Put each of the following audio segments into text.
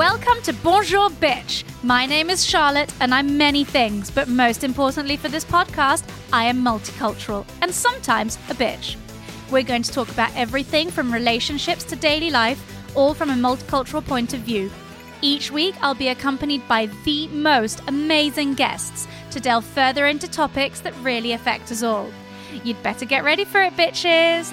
Welcome to Bonjour Bitch. My name is Charlotte and I'm many things, but most importantly for this podcast, I am multicultural and sometimes a bitch. We're going to talk about everything from relationships to daily life, all from a multicultural point of view. Each week, I'll be accompanied by the most amazing guests to delve further into topics that really affect us all. You'd better get ready for it, bitches!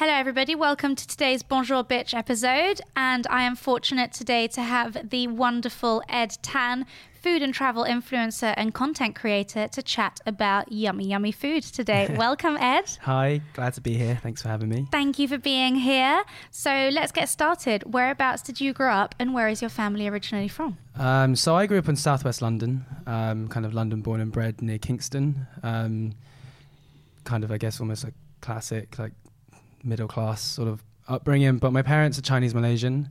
Hello, everybody. Welcome to today's Bonjour Bitch episode. And I am fortunate today to have the wonderful Ed Tan, food and travel influencer and content creator, to chat about yummy, yummy food today. Welcome, Ed. Hi, glad to be here. Thanks for having me. Thank you for being here. So let's get started. Whereabouts did you grow up and where is your family originally from? Um, so I grew up in southwest London, um, kind of London born and bred near Kingston. Um, kind of, I guess, almost a classic, like middle class sort of upbringing. But my parents are Chinese Malaysian.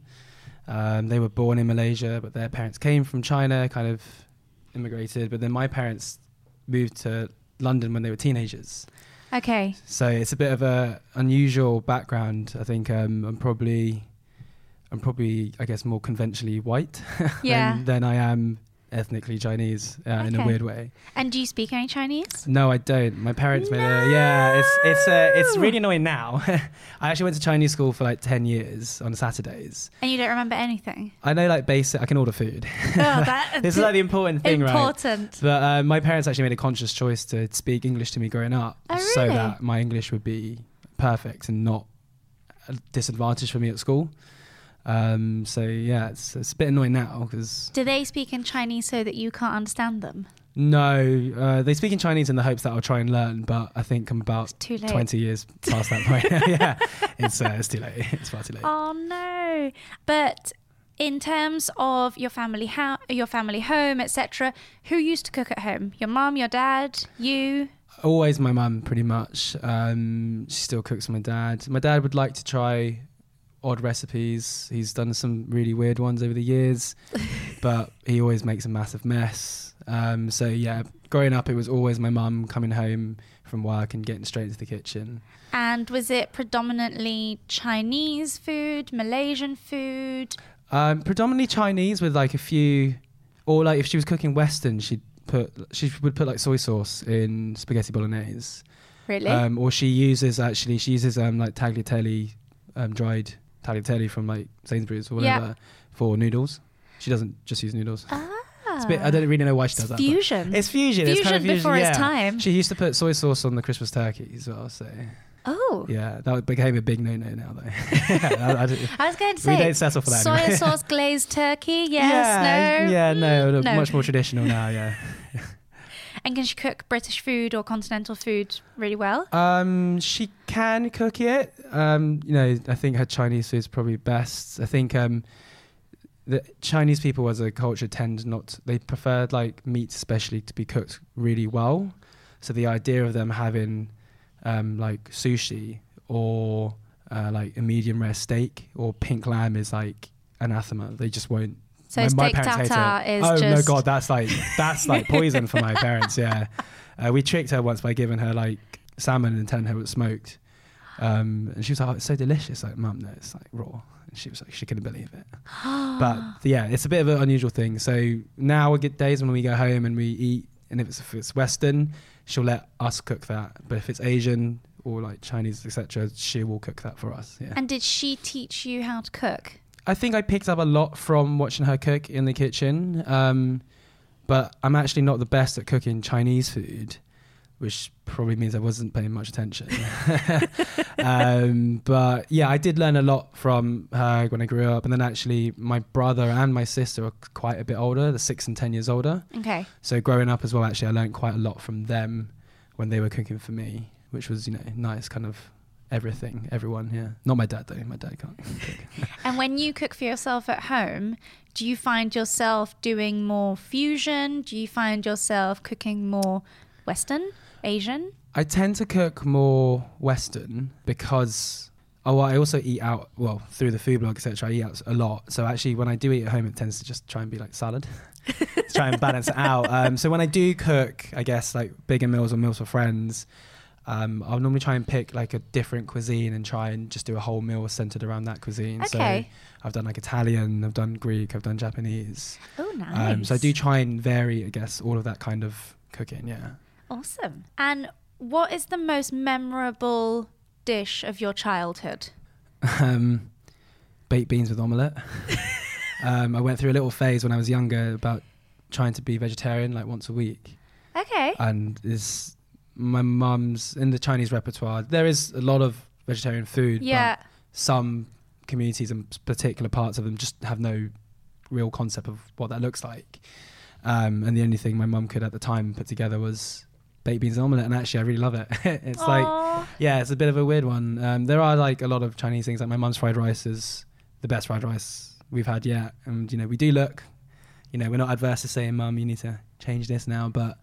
Um, they were born in Malaysia, but their parents came from China, kind of immigrated. But then my parents moved to London when they were teenagers. Okay. So it's a bit of a unusual background. I think um, I'm probably, I'm probably, I guess, more conventionally white Yeah. than, than I am ethnically Chinese uh, in a weird way. And do you speak any Chinese? No, I don't. My parents made a yeah. It's it's uh, it's really annoying now. I actually went to Chinese school for like ten years on Saturdays. And you don't remember anything? I know like basic. I can order food. Oh, that, this is like the important thing, right? important. But uh, my parents actually made a conscious choice to speak English to me growing up, Oh, so that my English would be perfect and not a disadvantage for me at school. Um, so yeah, it's, it's a bit annoying now because Do they speak in Chinese so that you can't understand them? no, uh, they speak in Chinese in the hopes that I'll try and learn, but I think I'm about Too late. 20 years past that point. yeah, it's uh, it's too late. It's far too late. Oh no! But in terms of your family, how your family home, etc., who used to cook at home? Your mum, your dad, you? Always my mum, pretty much. Um, she still cooks for my dad. My dad would like to try odd recipes. He's done some really weird ones over the years, but he always makes a massive mess. Um, so yeah, growing up, it was always my mum coming home from work and getting straight into the kitchen. And was it predominantly Chinese food, Malaysian food? Um, predominantly Chinese with like a few, or like if she was cooking Western, she'd put she would put like soy sauce in spaghetti bolognese. Really? Um, or she uses actually she uses um like tagliatelle, um, dried tagliatelle from like Sainsbury's or Yeah. whatever for noodles. She doesn't just use noodles. ah, bit, I don't really know why she does It's that. but- fusion. It's fusion. it's kind of Fusion fusion before yeah. its time. She used to put soy sauce on the Christmas turkey as well. So oh, yeah, that became a big no-no now though. I, I I was going to say. we say don't settle for that soy anymore. sauce glazed turkey. Yes, yeah, no. yeah, no, no. much more traditional now. Yeah. And can she cook British food or continental food really well? Um, she can cook it. Um, you know, I think her Chinese food is probably best. I think um, the Chinese people as a culture tend not. They prefer like meat, especially, to be cooked really well. So the idea of them having um, like sushi or uh, like a medium rare steak or pink lamb is like anathema. They just won't. So my, my parents hate tartare it. is oh just no, god, that's like that's like poison for my parents. Yeah, uh, we tricked her once by giving her like salmon and telling her it was smoked, um, and she was like, oh, "It's so delicious." Like, mum, no, it's like raw. And she was like, she couldn't believe it. but yeah, it's a bit of an unusual thing. So now we get days when we go home and we eat, and if it's if it's Western, she'll let us cook that. But if it's Asian or like Chinese, etc., she will cook that for us. Yeah. And did she teach you how to cook? I think I picked up a lot from watching her cook in the kitchen. Um, but I'm actually not the best at cooking Chinese food, which probably means I wasn't paying much attention. um, but yeah, I did learn a lot from her when I grew up. And then actually, my brother and my sister are quite a bit older, they're six and 10 years older. Okay. So growing up as well, actually, I learned quite a lot from them when they were cooking for me, which was, you know, nice kind of everything, everyone. Yeah. Not my dad, though. My dad can't cook. And when you cook for yourself at home, do you find yourself doing more fusion? Do you find yourself cooking more Western, Asian? I tend to cook more Western because oh, I also eat out. Well, through the food blog, etc. I eat out a lot. So actually, when I do eat at home, it tends to just try and be like salad, try and balance it out. Um, so when I do cook, I guess like bigger meals or meals for friends, Um, I'll normally try and pick like a different cuisine and try and just do a whole meal centered around that cuisine. Okay. So I've done like Italian, I've done Greek, I've done Japanese. Oh, nice. Um, so I do try and vary, I guess, all of that kind of cooking. Yeah. Awesome. And what is the most memorable dish of your childhood? Um, baked beans with omelette. um, I went through a little phase when I was younger about trying to be vegetarian like once a week. Okay. and is my mum's in the Chinese repertoire. There is a lot of vegetarian food, yeah. but some communities and particular parts of them just have no real concept of what that looks like. Um, and the only thing my mum could at the time put together was baked beans and omelette, and actually I really love it. it's like yeah, it's a bit of a weird one. Um, there are like a lot of Chinese things. Like my mum's fried rice is the best fried rice we've had yet, and you know we do look. You know, we're not adverse to saying, "Mum, you need to change this now," but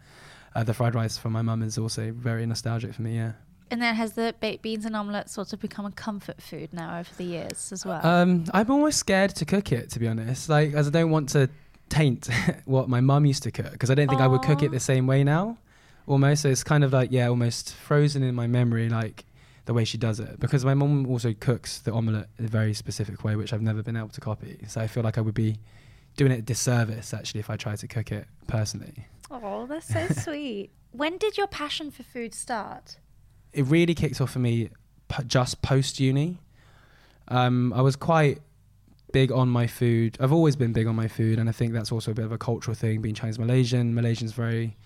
uh, the fried rice from my mum is also very nostalgic for me. Yeah. And then has the baked beans and omelette sort of become a comfort food now over the years as well? Um, I'm almost scared to cook it, to be honest. Like, as I don't want to taint what my mum used to cook, because I don't think I would cook it the same way now. Almost, so it's kind of like yeah, almost frozen in my memory, like the way she does it. Because my mum also cooks the omelette in a very specific way, which I've never been able to copy. So I feel like I would be doing it a disservice actually if I tried to cook it personally. Oh, that's so sweet. When did your passion for food start? it really kicked off for me p- just post uni. Um, I was quite big on my food. I've always been big on my food, and I think that's also a bit of a cultural thing. Being Chinese Malaysian, Malaysians very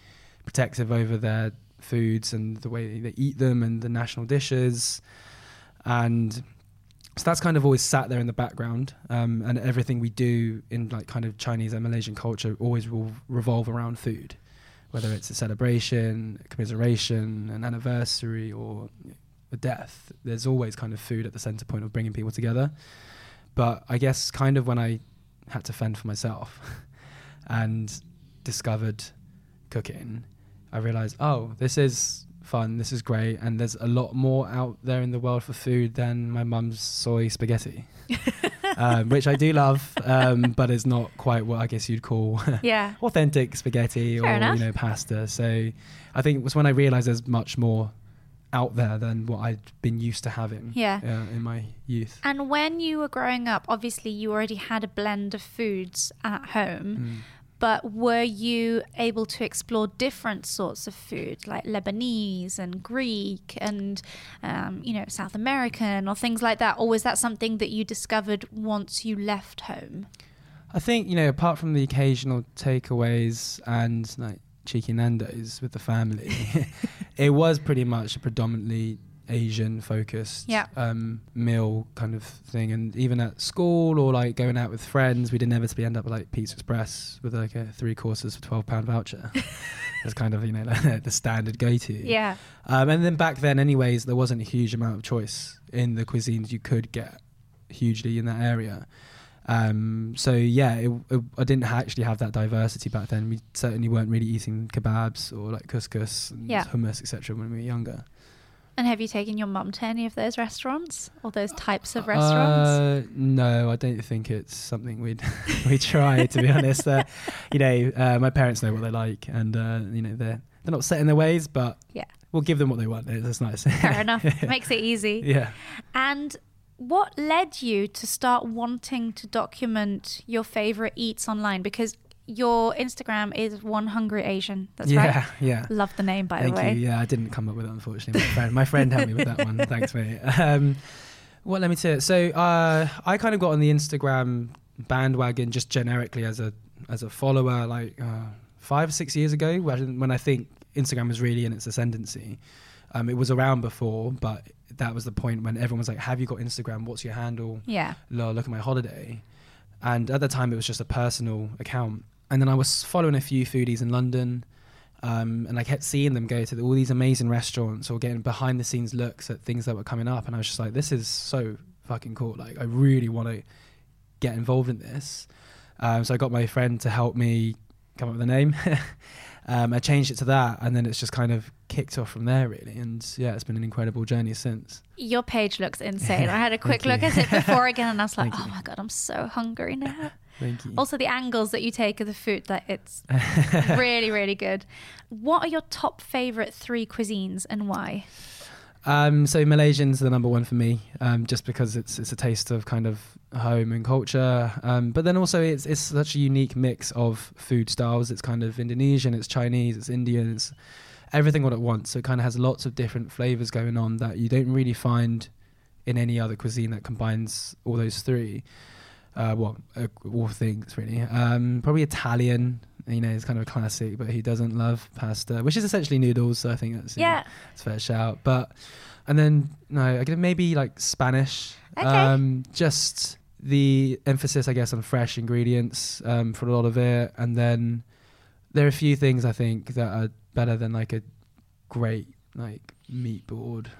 protective over their foods and the way they eat them and the national dishes, and so that's kind of always sat there in the background. Um, and everything we do in like kind of Chinese and Malaysian culture always will revolve around food whether it's a celebration, a commiseration, an anniversary, or a death. There's always kind of food at the center point of bringing people together. But I guess kind of when I had to fend for myself and discovered cooking, I realized, oh, this is fun, this is great, and there's a lot more out there in the world for food than my mum's soy spaghetti, um, which I do love, um, but is not quite what I guess you'd call Yeah. authentic spaghetti Fair or enough. you know pasta. So I think it was when I realised there's much more out there than what I'd been used to having Yeah. uh, in my youth. And when you were growing up, obviously you already had a blend of foods at home, Mm. But were you able to explore different sorts of food like Lebanese and Greek and, um, you know, South American or things like that? Or was that something that you discovered once you left home? I think you know apart from the occasional takeaways and like cheeky Nando's with the family, it was pretty much a predominantly Asian focused Yeah. um, meal kind of thing. And even at school or like going out with friends, we'd inevitably end up at like Pizza Express with like a three courses for twelve pound voucher. It's kind of you know the standard go to. Yeah. Um, and then back then, anyways, there wasn't a huge amount of choice in the cuisines you could get hugely in that area. Um, so yeah, it, it, I didn't ha- actually have that diversity back then. We certainly weren't really eating kebabs or like couscous and Yeah. hummus, etc. When we were younger. And have you taken your mum to any of those restaurants or those types of restaurants? Uh, no, I don't think it's something we'd we try to be honest. Uh, you know, uh, my parents know what they like, and uh, you know they're they're not set in their ways, but Yeah. we'll give them what they want. That's nice. Fair enough. Makes it easy. yeah. And what led you to start wanting to document your favorite eats online? Because your Instagram is One Hungry Asian. That's yeah, right. yeah. Love the name, by Thank the way. you. Yeah, I didn't come up with it unfortunately. My friend, my friend helped me with that one. Thanks, mate. Um, well, let me tell you. So uh, I kind of got on the Instagram bandwagon just generically as a as a follower, like uh, five six years ago, when when I think Instagram was really in its ascendancy. Um, it was around before, but that was the point when everyone was like, "Have you got Instagram? What's your handle?" Yeah. Look at my holiday. And at the time, it was just a personal account. And then I was following a few foodies in London. Um, and I kept seeing them go to all these amazing restaurants or getting behind the scenes looks at things that were coming up. And I was just like, this is so fucking cool. Like, I really want to get involved in this. Um, so I got my friend to help me come up with a name. um, I changed it to that. And then it's just kind of kicked off from there, really. And yeah, it's been an incredible journey since. Your page looks insane. I had a quick look at it before again and I was like, Thank oh you. my God, I'm so hungry now. Thank you. Also, the angles that you take of the food, that it's really, really good. What are your top favorite three cuisines and why? Um, so Malaysian's the number one for me, um, just because it's it's a taste of kind of home and culture. Um, but then also it's it's such a unique mix of food styles. It's kind of Indonesian, it's Chinese, it's Indian, it's everything all at once. So it kind of has lots of different flavors going on that you don't really find in any other cuisine that combines all those three. Uh, well, uh, all things really. Um, probably Italian. You know, it's kind of a classic, but he doesn't love pasta, which is essentially noodles. So I think that's you know, Yeah. it's a fair shout. But and then no, I guess maybe like Spanish. Okay. Um, just the emphasis, I guess, on fresh ingredients um, for a lot of it, and then there are a few things I think that are better than like a great like meat board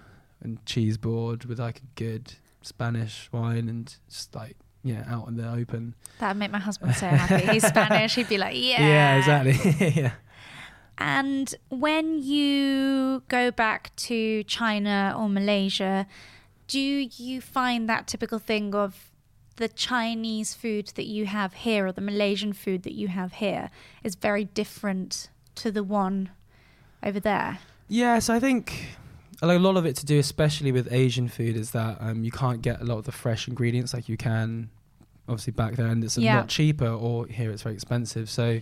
and cheese board with like a good Spanish wine and just like yeah out in the open. That'd make my husband so happy. He's Spanish. He'd be like, yeah. Yeah, exactly. yeah. And when you go back to China or Malaysia, do you find that typical thing of the Chinese food that you have here or the Malaysian food that you have here is very different to the one over there? Yes, I think a lot of it to do, especially with Asian food, is that um, you can't get a lot of the fresh ingredients like you can, obviously back there, and it's a Yeah. lot cheaper. Or here, it's very expensive. So,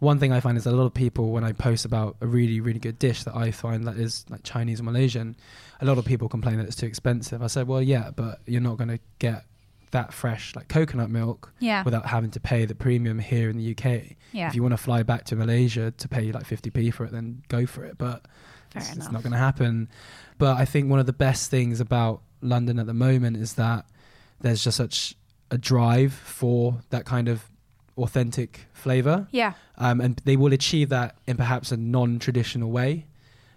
one thing I find is that a lot of people, when I post about a really, really good dish that I find that is like Chinese or Malaysian, a lot of people complain that it's too expensive. I said, well, yeah, but you're not going to get that fresh like coconut milk Yeah. without having to pay the premium here in the UK. Yeah. If you want to fly back to Malaysia to pay like 50p for it, then go for it. But it's, it's not going to happen. But I think one of the best things about London at the moment is that there's just such a drive for that kind of authentic flavor. Yeah. Um, and they will achieve that in perhaps a non traditional way,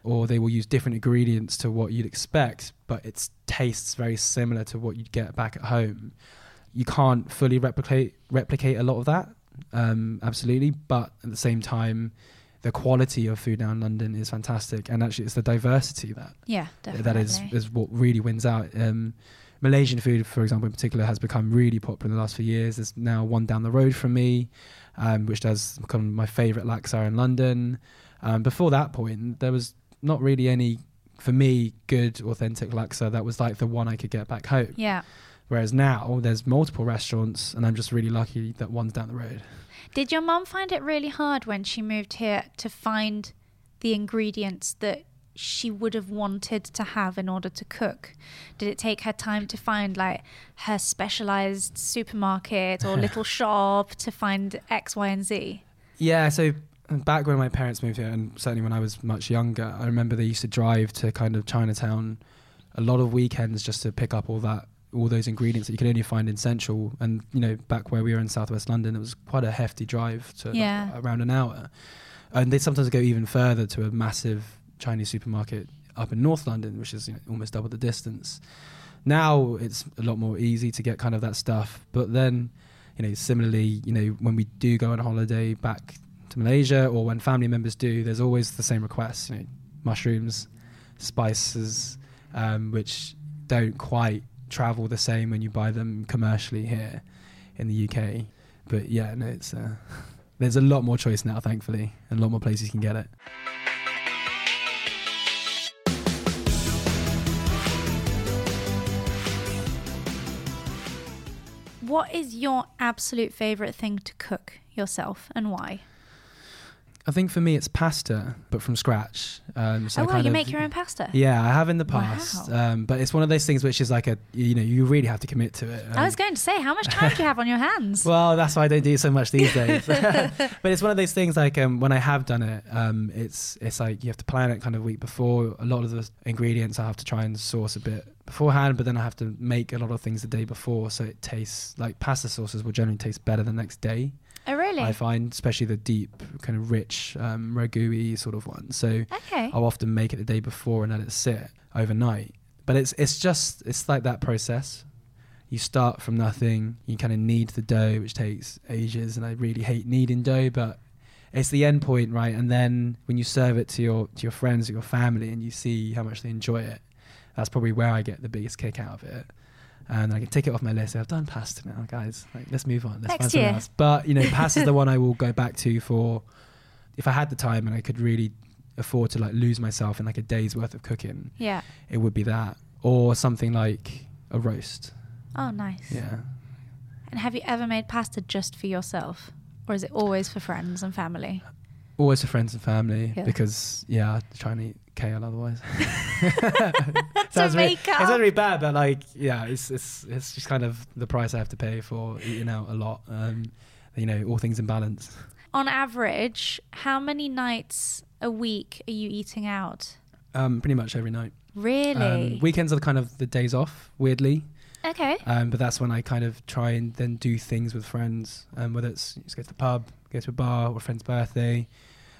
or they will use different ingredients to what you'd expect, but it tastes very similar to what you'd get back at home. You can't fully replicate replicate a lot of that, um, absolutely, but at the same time, the quality of food now in London is fantastic, and actually, it's the diversity that Yeah, definitely. that is is what really wins out. Um, Malaysian food, for example, in particular, has become really popular in the last few years. There's now one down the road from me, um, which does become my favourite laksa in London. Um, before that point, there was not really any, for me, good authentic laksa that was like the one I could get back home. Yeah. Whereas now there's multiple restaurants, and I'm just really lucky that one's down the road. Did your mum find it really hard when she moved here to find the ingredients that she would have wanted to have in order to cook? Did it take her time to find like her specialized supermarket or little shop to find X, Y, and Z? Yeah, so um, back when my parents moved here, and certainly when I was much younger, I remember they used to drive to kind of Chinatown a lot of weekends just to pick up all that, all those ingredients that you can only find in Central. And you know, back where we were in Southwest London, it was quite a hefty drive to like, around an hour. And they sometimes go even further to a massive Chinese supermarket up in North London, which is you know, almost double the distance. Now it's a lot more easy to get kind of that stuff, but then you know, similarly, you know, when we do go on holiday back to Malaysia or when family members do, there's always the same requests, you know, mushrooms, spices, um, which don't quite travel the same when you buy them commercially here in the UK. But yeah, no, it's uh, there's a lot more choice now, thankfully, and a lot more places you can get it. What is your absolute favorite thing to cook yourself and why? I think for me, it's pasta, but from scratch. Um, so oh, wow, you of- make your own pasta? Yeah, I have in the past, Wow. um, but it's one of those things which is like a you know you really have to commit to it. I Um, was going to say, how much time do you have on your hands? Well, that's why I don't do so much these days. but it's one of those things like um, when I have done it, um, it's it's like you have to plan it kind of a week before. A lot of the ingredients I have to try and source a bit beforehand, but then I have to make a lot of things the day before, so it tastes like pasta sauces will generally taste better the next day. Really? I find, especially the deep, kind of rich um, ragu sort of one. So okay. I'll often make it the day before and let it sit overnight. But it's it's just it's like that process. You start from nothing. You kind of knead the dough, which takes ages, and I really hate kneading dough, but it's the end point, right? And then when you serve it to your to your friends or your family, and you see how much they enjoy it, that's probably where I get the biggest kick out of it. And I can tick it off my list. I've done pasta now, guys. Like, let's move on. Let's Next find something year. else. But you know, pasta pasta's the one I will go back to for if I had the time and I could really afford to like lose myself in like a day's worth of cooking. Yeah. It would be that, or something like a roast. Oh, nice. Yeah. And have you ever made pasta just for yourself? Or is it always for friends and family? Always for friends and family Yeah. because yeah, I try and eat kale otherwise. sounds really, make it up. sounds really bad, but like yeah, it's it's it's just kind of the price I have to pay for eating out a lot. Um, you know, all things in balance. On average, how many nights a week are you eating out? Um, pretty much every night. Really? Um, weekends are the kind of the days off, weirdly. okay. Um, but that's when I kind of try and then do things with friends, um, whether it's just go to the pub, go to a bar, or a friend's birthday.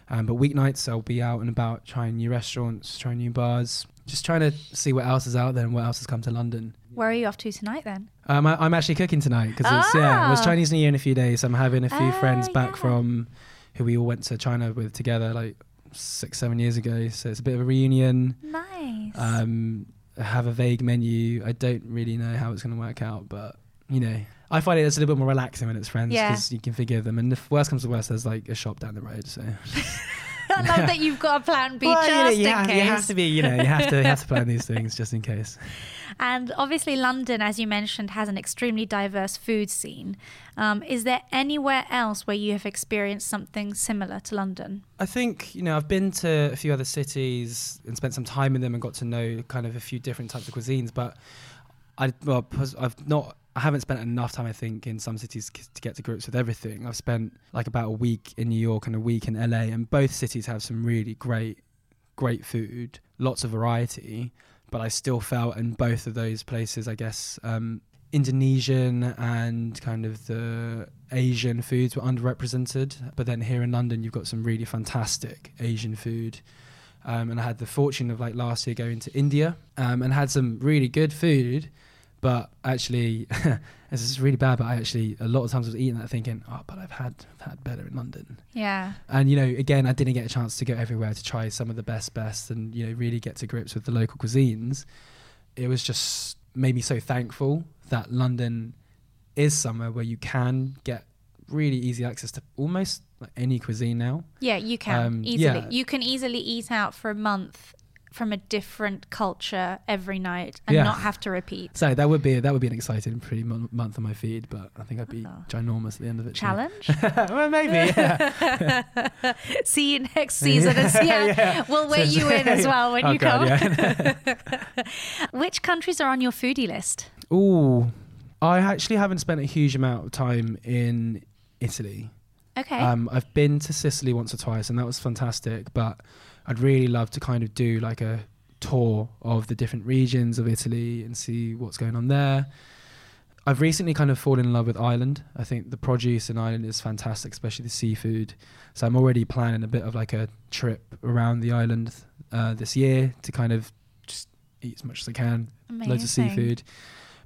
Um, but weeknights, I'll be out and about, trying new restaurants, trying new bars, just trying to see what else is out there and what else has come to London. Where are you off to tonight then? Um, I, I'm actually cooking tonight because it's yeah, it was Ah. Chinese New Year in a few days. I'm having a few Oh, friends back yeah. from who we all went to China with together like six, seven years ago. So it's a bit of a reunion. Nice. Um, I have a vague menu. I don't really know how it's going to work out, but you know, I find it it's a little bit more relaxing when it's friends Yeah. because you can forgive them. And if worst comes to worst, there's like a shop down the road. So I love that you've got a plan B Well, you, know, just you in have, case. you have to be, you know, you have to you have to plan these things just in case. And obviously, London, as you mentioned, has an extremely diverse food scene. Um, is there anywhere else where you have experienced something similar to London? I think you know I've been to a few other cities and spent some time in them and got to know kind of a few different types of cuisines. But I well, I've not. I haven't spent enough time, I think, in some cities to get to grips with everything. I've spent like about a week in New York and a week in LA, and both cities have some really great, great food, lots of variety. But I still felt in both of those places, I guess, um, Indonesian and kind of the Asian foods were underrepresented. But then here in London, you've got some really fantastic Asian food. Um, and I had the fortune of like last year going to India um, and had some really good food. But actually, this is really bad. But I actually a lot of times I was eating that thinking, oh, but I've had I've had better in London. Yeah. And you know, again, I didn't get a chance to go everywhere to try some of the best, best, and you know, really get to grips with the local cuisines. It was just made me so thankful that London is somewhere where you can get really easy access to almost like any cuisine now. Yeah, you can Um, easily. yeah. You can easily eat out for a month from a different culture every night and Yeah. not have to repeat. So that would be that would be an exciting pretty mon- month on my feed, but I think I'd be Oh. ginormous at the end of it. Challenge. well, maybe. Yeah. See you next season. yeah, Yeah. We'll weigh So- you in as well when Oh, you God, come. Which countries are on your foodie list? Ooh, I actually haven't spent a huge amount of time in Italy. Okay. Um, I've been to Sicily once or twice, and that was fantastic. But I'd really love to kind of do like a tour of the different regions of Italy and see what's going on there. I've recently kind of fallen in love with Ireland. I think the produce in Ireland is fantastic, especially the seafood. So I'm already planning a bit of like a trip around the island uh, this year to kind of just eat as much as I can loads of seafood.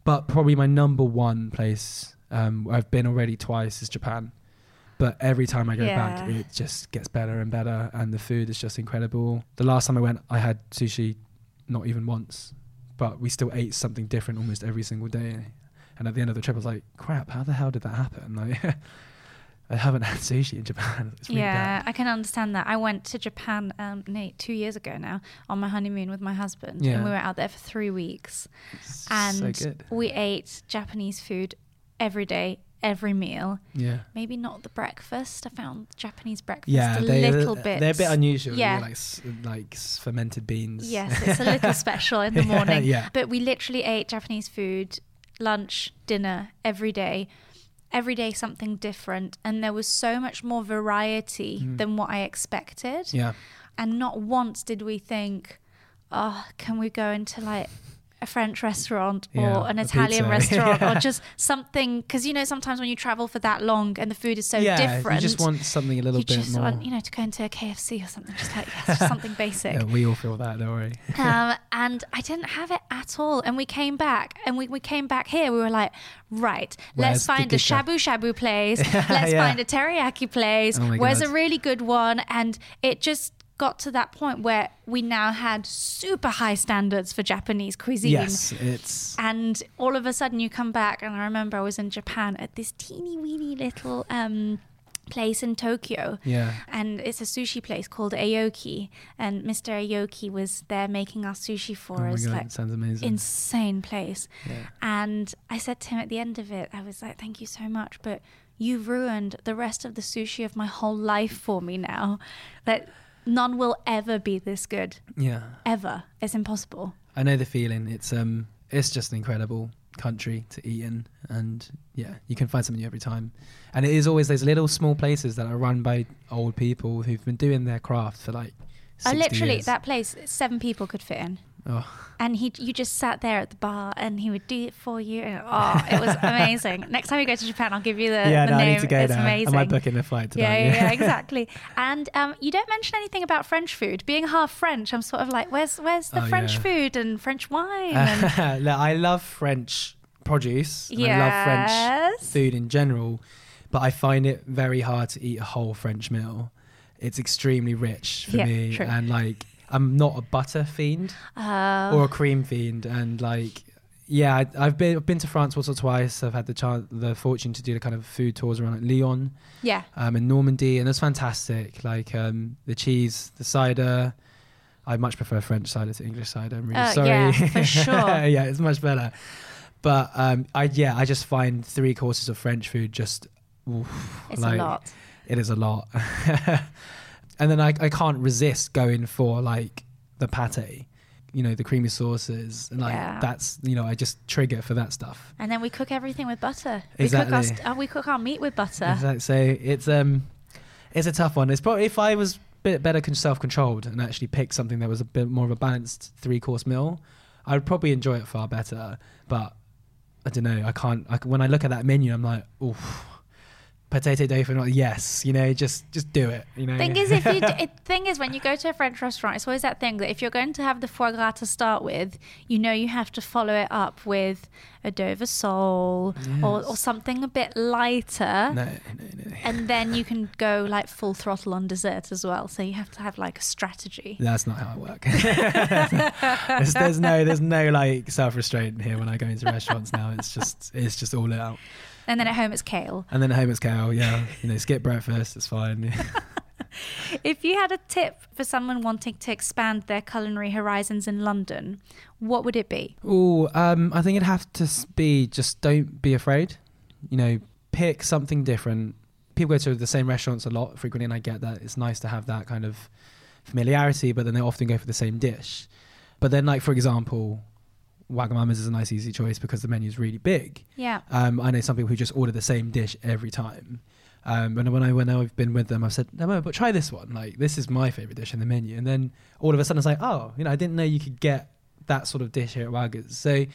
But probably my number one place um, I've been already twice is Japan. But every time I go back, it just gets better and better, and the food is just incredible. The last time I went, I had sushi, not even once, but we still ate something different almost every single day. And at the end of the trip, I was like, "Crap! How the hell did that happen?" Like, I haven't had sushi in Japan. It's really yeah, bad. I can understand that. I went to Japan, um, Nate, two years ago now, on my honeymoon with my husband, Yeah. and we were out there for three weeks, It's and so we ate Japanese food every day, every meal. Yeah. Maybe not the breakfast. I found Japanese breakfast Yeah, a they, little bit. they're a bit unusual. Yeah. Like like fermented beans. Yes, it's a little special in the morning. yeah, But we literally ate Japanese food, lunch, dinner every day. Every day something different, and there was so much more variety Mm. than what I expected. yeah, And not once did we think, oh, can we go into like a French restaurant or Yeah, an Italian restaurant Yeah. or just something? Because you know, sometimes when you travel for that long and the food is so yeah. different, You just want something a little you bit just more. want, you know, to go into a KFC or something, just like yes, just something basic. yeah, we all feel that. Don't worry. um, and I didn't have it at all. And we came back, and we, we came back here. We were like, right, let's Where's the find a shabu shabu place. let's find a teriyaki place. Oh Where's God. a really good one? And it just got to that point where we now had super high standards for Japanese cuisine. Yes, it's And all of a sudden you come back, and I remember I was in Japan at this teeny weeny little um, place in Tokyo. yeah. And it's a sushi place called Aoki. And Mr. Aoki was there making our sushi Oh for my us. god, Like, sounds amazing. insane place. yeah. And I said to him at the end of it, I was like, thank you so much, but you've ruined the rest of the sushi of my whole life for me now. That none will ever be this good. yeah. Ever. It's impossible. I know the feeling. It's um, it's just an incredible country to eat in, and yeah, you can find something new every time. And it is always those little small places that are run by old people who've been doing their craft for like. 60 I literally, years. that place, seven people could fit in. Oh, And he, you just sat there at the bar, and he would do it for you. And, oh, it was amazing. Next time you go to Japan, I'll give you the, yeah, the no, name. I need to go it's now. amazing. I might book in a flight yeah, yeah, yeah, exactly. And um, you don't mention anything about French food. Being half French, I'm sort of like, where's where's the Oh, French yeah. food and French wine? And, Look, I love French produce. And I love French yes. food in general, but I find it very hard to eat a whole French meal. It's extremely rich for Yeah, me, true. and like I'm not a butter fiend Uh, or a cream fiend, and like yeah, I, I've been I've been to France once or twice. I've had the chance, the fortune to do the kind of food tours around like Lyon, yeah. um, in Normandy, and it's fantastic. Like um, the cheese, the cider. I much prefer French cider to English cider. I'm really Uh, sorry. yeah, for sure. yeah, it's much better. But um, I yeah, I just find three courses of French food just oof, It's like, a lot. It is a lot. and then I, I can't resist going for like the pate, you know, the creamy sauces, and like Yeah. that's you know I just trigger for that stuff. And then we cook everything with butter. Exactly. We cook our, st- uh, we cook our meat with butter. Exactly. So it's um, it's a tough one. It's probably if I was a bit better self controlled and actually picked something that was a bit more of a balanced three course meal, I would probably enjoy it far better. But I don't know. I can't. I, when I look at that menu, I'm like, oof. Potato dough not yes, you know, just just do it. You know. Thing is, if you d- it, thing is, when you go to a French restaurant, it's always that thing that if you're going to have the foie gras to start with, you know you have to follow it up with a Dover sole or, or something a bit lighter, no, no, no. and then you can go like full throttle on dessert as well. So you have to have like a strategy. That's not how I work. there's, there's no there's no like self restraint here when I go into restaurants now. It's just it's just all out. And then at home it's kale. And then at home it's kale, yeah. You know, skip breakfast, it's fine. If you had a tip for someone wanting to expand their culinary horizons in London, what would it be? Oh, um, I think it'd have to be just don't be afraid. You know, pick something different. People go to the same restaurants a lot frequently, and I get that. It's nice to have that kind of familiarity, but then they often go for the same dish. But then, like for example, Wagamama's is a nice easy choice because the menu is really big. Yeah. Um, I know some people who just order the same dish every time. Um, and when I when I've been with them, I've said, no, but try this one. Like this is my favorite dish in the menu. And then all of a sudden, it's like, oh, you know, I didn't know you could get that sort of dish here at Wagga's. So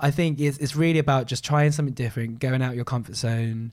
I think it's it's really about just trying something different, going out your comfort zone,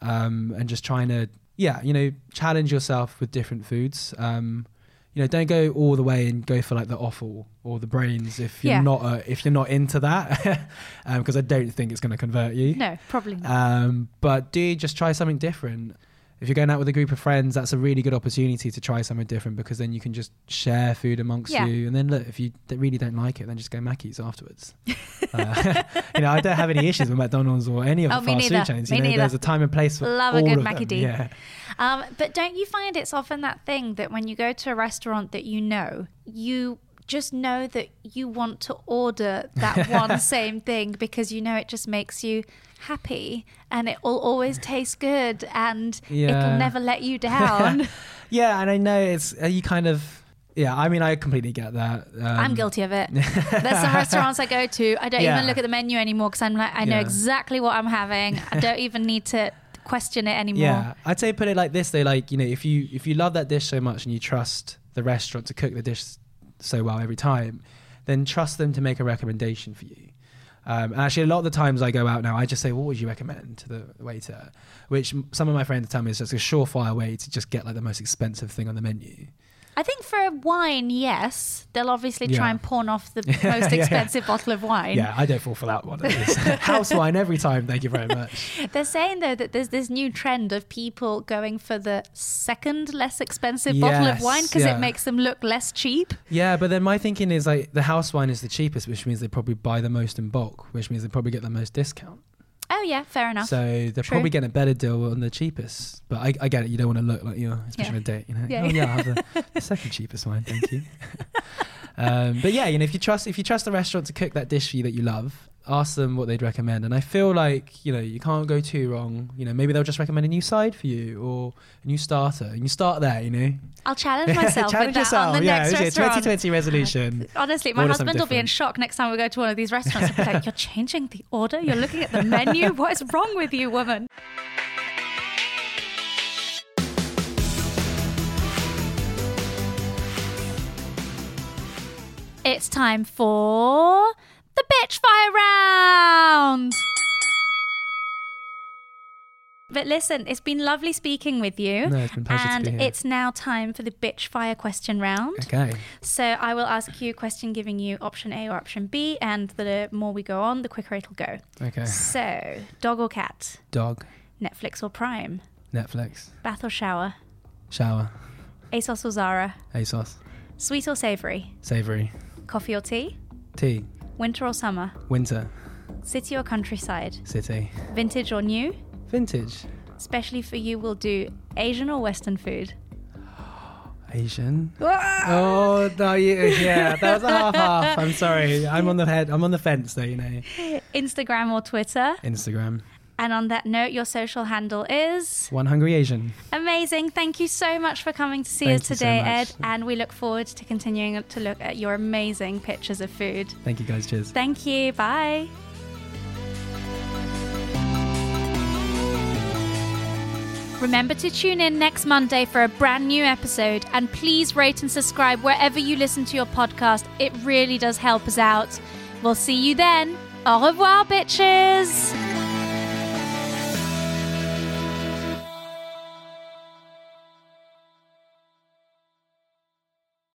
um, and just trying to yeah, you know, challenge yourself with different foods. Um, you know, don't go all the way and go for like the offal or the brains if you're Yeah. not uh, if you're not into that, because I don't think it's going to convert you. No, probably not. Um, but do just try something different. If you're going out with a group of friends, that's a really good opportunity to try something different because then you can just share food amongst Yeah. you. And then look, if you really don't like it, then just go Mackey's afterwards. uh, you know, I don't have any issues with McDonald's or any of Oh, the fast neither. food chains. Me You know, neither. there's a time and place for Love a good of Mackie. D. Yeah. Um, but don't you find it's often that thing that when you go to a restaurant that you know, you just know that you want to order that one same thing because you know it just makes you happy and it will always taste good and Yeah. it'll never let you down. Yeah, and I know it's uh, you kind of. Yeah, I mean, I completely get that. Um, I'm guilty of it. There's some restaurants I go to, I don't Yeah. even look at the menu anymore because I'm like, I know Yeah. exactly what I'm having. I don't even need to question it anymore. Yeah, I'd say put it like this: though, like you know, if you if you love that dish so much and you trust the restaurant to cook the dish so well every time, then trust them to make a recommendation for you. Um, and actually, a lot of the times I go out now, I just say, "What would you recommend?" to the waiter, which some of my friends tell me is just a surefire way to just get like the most expensive thing on the menu. I think for a wine, yes, they'll obviously try and pawn off the Yeah, most yeah. expensive bottle of wine. Yeah, I don't fall for that one. House wine every time. Thank you very much. They're saying though that there's this new trend of people going for the second less expensive bottle of wine because yeah. it makes them look less cheap. Yeah, but then my thinking is like the house wine is the cheapest, which means they probably buy the most in bulk, which means they probably get the most discount. Oh yeah, fair enough. So they're True. probably getting a better deal on the cheapest. But I, I get it. You don't want to look like you're, especially Yeah. on a date. You know, Yeah. oh yeah, I'll have the, the second cheapest wine, thank you. um, but yeah, you know, if you trust if you trust the restaurant to cook that dish for you that you love, ask them what they'd recommend. And I feel like you know you can't go too wrong. You know, maybe they'll just recommend a new side for you or a new starter. And you start there. You know, I'll challenge myself challenge with that yourself. on the yeah, next a restaurant. 2020 resolution. Honestly, my Order husband will be in shock next time we go to one of these restaurants. He'll be like, "You're changing the order. You're looking at the menu. What is wrong with you, woman?" It's time for the bitch fire round. But listen, it's been lovely speaking with you. No, it's been pleasure to and be here. it's now time for the bitch fire question round. Okay. So I will ask you a question giving you option A or option B, and the more we go on, the quicker it'll go. Okay. So, dog or cat? Dog, Netflix or Prime? Netflix, Bath or shower? shower, ASOS or Zara? ASOS, Sweet or savory? savory, Coffee or tea? tea, Winter or summer? winter, City or countryside? city, Vintage or new? vintage, Especially for you, we'll do Asian or Western food. Asian. Oh no, yeah, yeah, that was a half half. I'm sorry. I'm on the head. I'm on the fence there. You know, Instagram or Twitter. Instagram. And on that note, your social handle is One hungry Asian. amazing. Thank you so much for coming to see Thank us you so today. Ed. And we look forward to continuing to look at your amazing pictures of food. Thank you guys. Cheers. Thank you. Bye. Remember to tune in next Monday for a brand new episode and please rate and subscribe wherever you listen to your podcast. It really does help us out. We'll see you then. Au revoir, bitches.